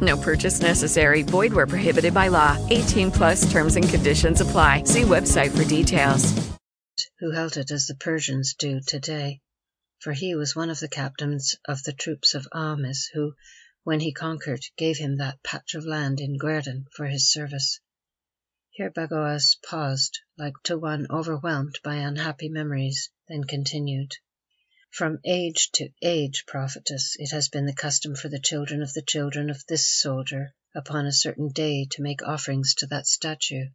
No purchase necessary. Void where prohibited by law. 18 plus terms and conditions apply. See website for details. Who held it as the Persians do today. For he was one of the captains of the troops of Ahmes, who, when he conquered, gave him that patch of land in Guerdon for his service. Here Bagoas paused, like to one overwhelmed by unhappy memories, then continued. From age to age, prophetess, it has been the custom for the children of the children of this soldier, upon a certain day, to make offerings to that statue,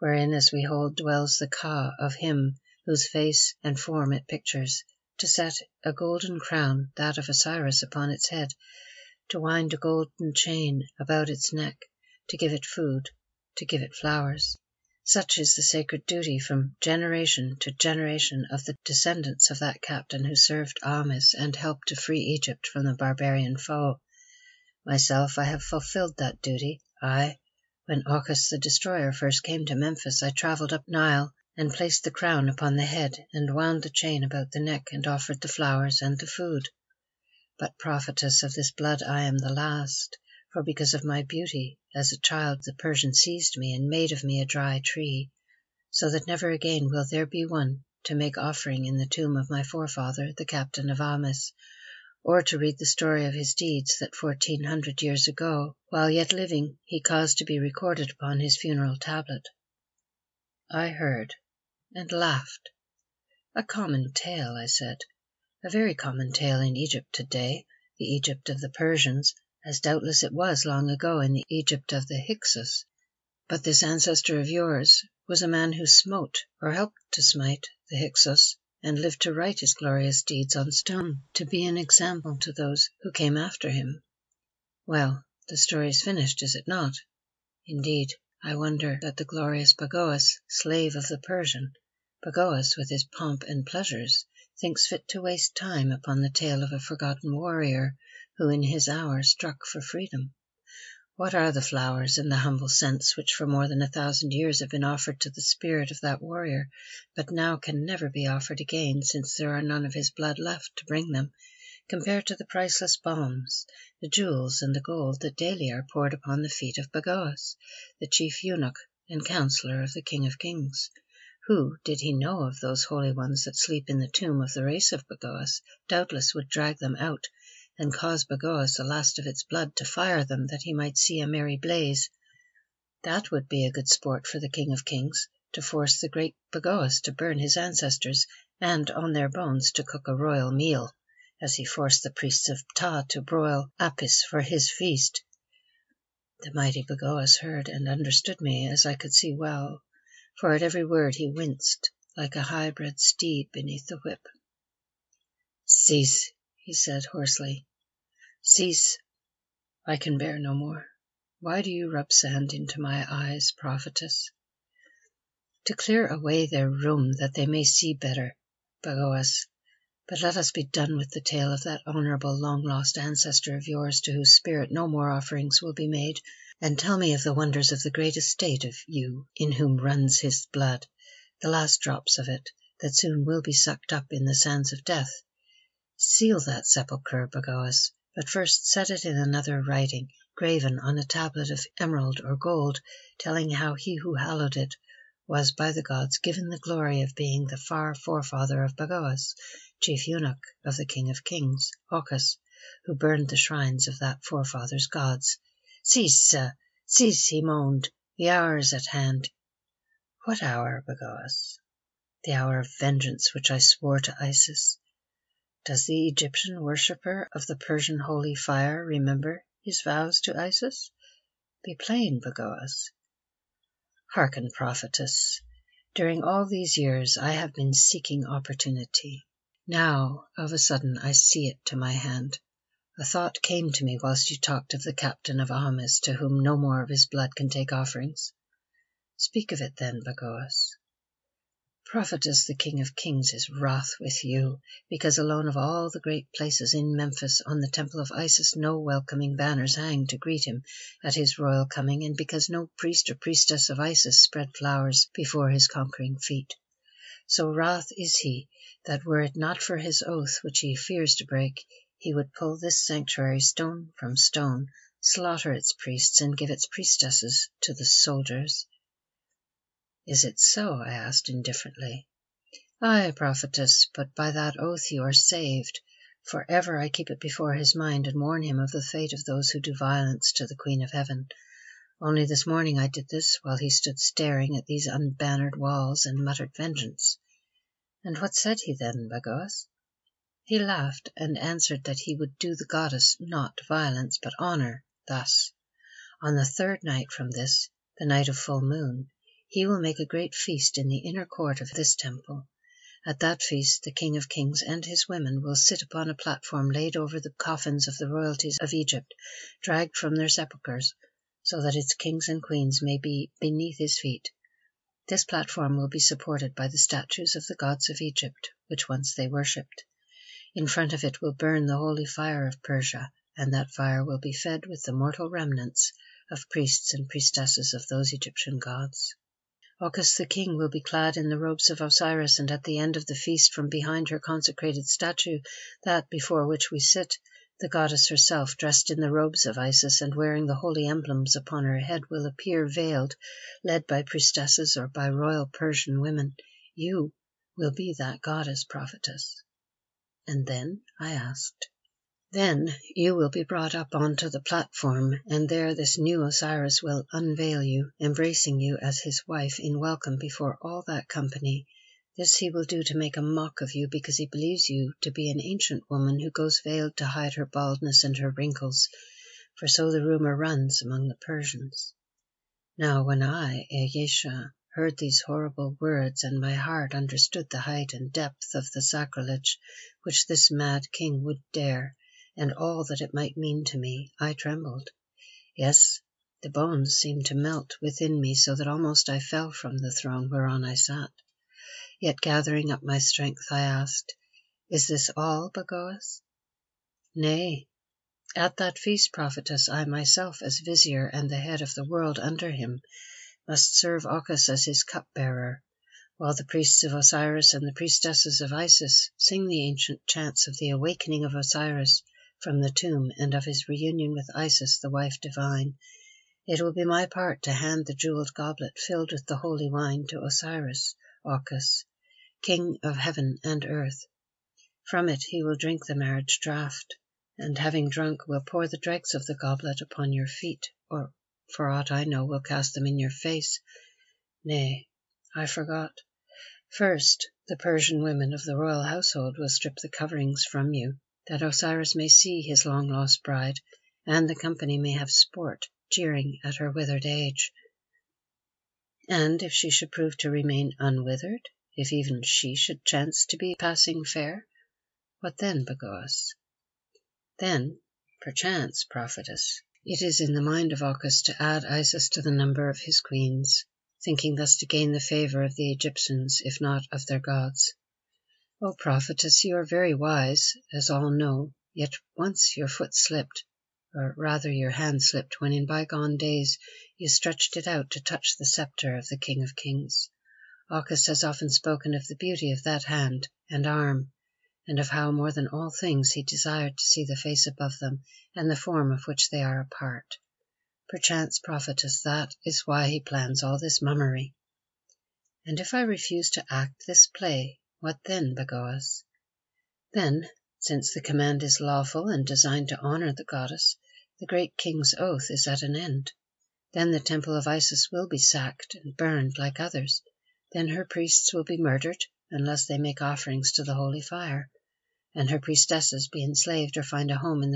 wherein, as we hold, dwells the Ka of him whose face and form it pictures, to set a golden crown, that of Osiris, upon its head, to wind a golden chain about its neck, to give it food, to give it flowers. Such is the sacred duty from generation to generation of the descendants of that captain who served Ahmes and helped to free Egypt from the barbarian foe. Myself, I have fulfilled that duty. I, when Ochus the destroyer first came to Memphis, I travelled up Nile and placed the crown upon the head and wound the chain about the neck and offered the flowers and the food. But prophetess of this blood I am the last, for because of my beauty, as a child the Persian seized me and made of me a dry tree, so that never again will there be one to make offering in the tomb of my forefather, the captain of Ahmes, or to read the story of his deeds that fourteen hundred years ago, while yet living, he caused to be recorded upon his funeral tablet. I heard, and laughed. A common tale, I said. A very common tale in Egypt today, the Egypt of the Persians, as doubtless it was long ago in the Egypt of the Hyksos. But this ancestor of yours was a man who smote, or helped to smite, the Hyksos, and lived to write his glorious deeds on stone, to be an example to those who came after him. Well, the story is finished, is it not? Indeed, I wonder that the glorious Bagoas, slave of the Persian, Bagoas with his pomp and pleasures, thinks fit to waste time upon the tale of a forgotten warrior who in his hour struck for freedom. What are the flowers and the humble scents which for more than a thousand years have been offered to the spirit of that warrior, but now can never be offered again, since there are none of his blood left to bring them, compared to the priceless balms, the jewels, and the gold that daily are poured upon the feet of Bagoas, the chief eunuch and counsellor of the King of Kings, who, did he know of those holy ones that sleep in the tomb of the race of Bagoas, doubtless would drag them out and cause Bagoas, the last of its blood, to fire them that he might see a merry blaze. That would be a good sport for the King of Kings, to force the great Bagoas to burn his ancestors, and on their bones to cook a royal meal, as he forced the priests of Ptah to broil Apis for his feast. The mighty Bagoas heard and understood me, as I could see well, for at every word he winced, like a high bred steed beneath the whip. "Cease," he said hoarsely. Cease. I can bear no more. Why do you rub sand into my eyes, prophetess? To clear away their rheum that they may see better, Bagoas. But let us be done with the tale of that honourable long lost ancestor of yours to whose spirit no more offerings will be made, and tell me of the wonders of the great estate of you in whom runs his blood, the last drops of it, that soon will be sucked up in the sands of death. Seal that sepulchre, Bagoas, but first set it in another writing, graven on a tablet of emerald or gold, telling how he who hallowed it was by the gods given the glory of being the far forefather of Bagoas, chief eunuch of the King of Kings, Ochus, who burned the shrines of that forefather's gods. Cease, cease, he moaned, the hour is at hand. What hour, Bagoas? the hour of vengeance which I swore to Isis. Does the Egyptian worshipper of the Persian holy fire remember his vows to Isis? Be plain, Bagoas. Hearken, prophetess. During all these years I have been seeking opportunity. Now, of a sudden, I see it to my hand. A thought came to me whilst you talked of the captain of Ahmes to whom no more of his blood can take offerings. Speak of it then, Bagoas. Prophetess, the King of Kings is wroth with you, because alone of all the great places in Memphis on the temple of Isis no welcoming banners hang to greet him at his royal coming, and because no priest or priestess of Isis spread flowers before his conquering feet. So wroth is he that were it not for his oath which he fears to break, he would pull this sanctuary stone from stone, slaughter its priests, and give its priestesses to the soldiers. Is it so? I asked indifferently. Ay, prophetess, but by that oath you are saved. For ever I keep it before his mind and warn him of the fate of those who do violence to the Queen of Heaven. Only this morning I did this while he stood staring at these unbannered walls and muttered vengeance. And what said he then, Bagoas? He laughed and answered that he would do the goddess not violence but honour, thus: On the third night from this, the night of full moon, he will make a great feast in the inner court of this temple. At that feast the King of Kings and his women will sit upon a platform laid over the coffins of the royalties of Egypt, dragged from their sepulchres, so that its kings and queens may be beneath his feet. This platform will be supported by the statues of the gods of Egypt, which once they worshipped. In front of it will burn the holy fire of Persia, and that fire will be fed with the mortal remnants of priests and priestesses of those Egyptian gods. Ochus the king will be clad in the robes of Osiris, and at the end of the feast from behind her consecrated statue, that before which we sit, the goddess herself, dressed in the robes of Isis and wearing the holy emblems upon her head, will appear veiled, led by priestesses or by royal Persian women. You will be that goddess, prophetess. And then? I asked. Then you will be brought up onto the platform, and there this new Osiris will unveil you, embracing you as his wife in welcome before all that company. This he will do to make a mock of you, because he believes you to be an ancient woman who goes veiled to hide her baldness and her wrinkles, for so the rumour runs among the Persians. Now when I, Ayesha, heard these horrible words, and my heart understood the height and depth of the sacrilege which this mad king would dare, and all that it might mean to me, I trembled. Yes, the bones seemed to melt within me so that almost I fell from the throne whereon I sat. Yet gathering up my strength, I asked, Is this all, Bagoas? Nay, at that feast, prophetess, I myself, as vizier and the head of the world under him, must serve Ochus as his cup-bearer, while the priests of Osiris and the priestesses of Isis sing the ancient chants of the awakening of Osiris from the tomb and of his reunion with Isis, the wife divine, it will be my part to hand the jeweled goblet filled with the holy wine to Osiris, Ochus, king of heaven and earth. From it he will drink the marriage draught, and having drunk will pour the dregs of the goblet upon your feet, or, for aught I know, will cast them in your face. Nay, I forgot. First, the Persian women of the royal household will strip the coverings from you that Osiris may see his long lost bride, and the company may have sport, jeering at her withered age. And if she should prove to remain unwithered, if even she should chance to be passing fair, what then, Bagoas? Then, perchance, prophetess, it is in the mind of Ochus to add Isis to the number of his queens, thinking thus to gain the favour of the Egyptians, if not of their gods. O prophetess, you are very wise, as all know, yet once your foot slipped, or rather your hand slipped when in bygone days you stretched it out to touch the sceptre of the King of Kings. Ochus has often spoken of the beauty of that hand and arm, and of how more than all things he desired to see the face above them and the form of which they are a part. Perchance, prophetess, that is why he plans all this mummery. And if I refuse to act this play, what then, Bagoas? Then, since the command is lawful and designed to honour the goddess, the great king's oath is at an end. Then the temple of Isis will be sacked and burned like others. then her priests will be murdered unless they make offerings to the holy fire, and her priestesses be enslaved or find a home in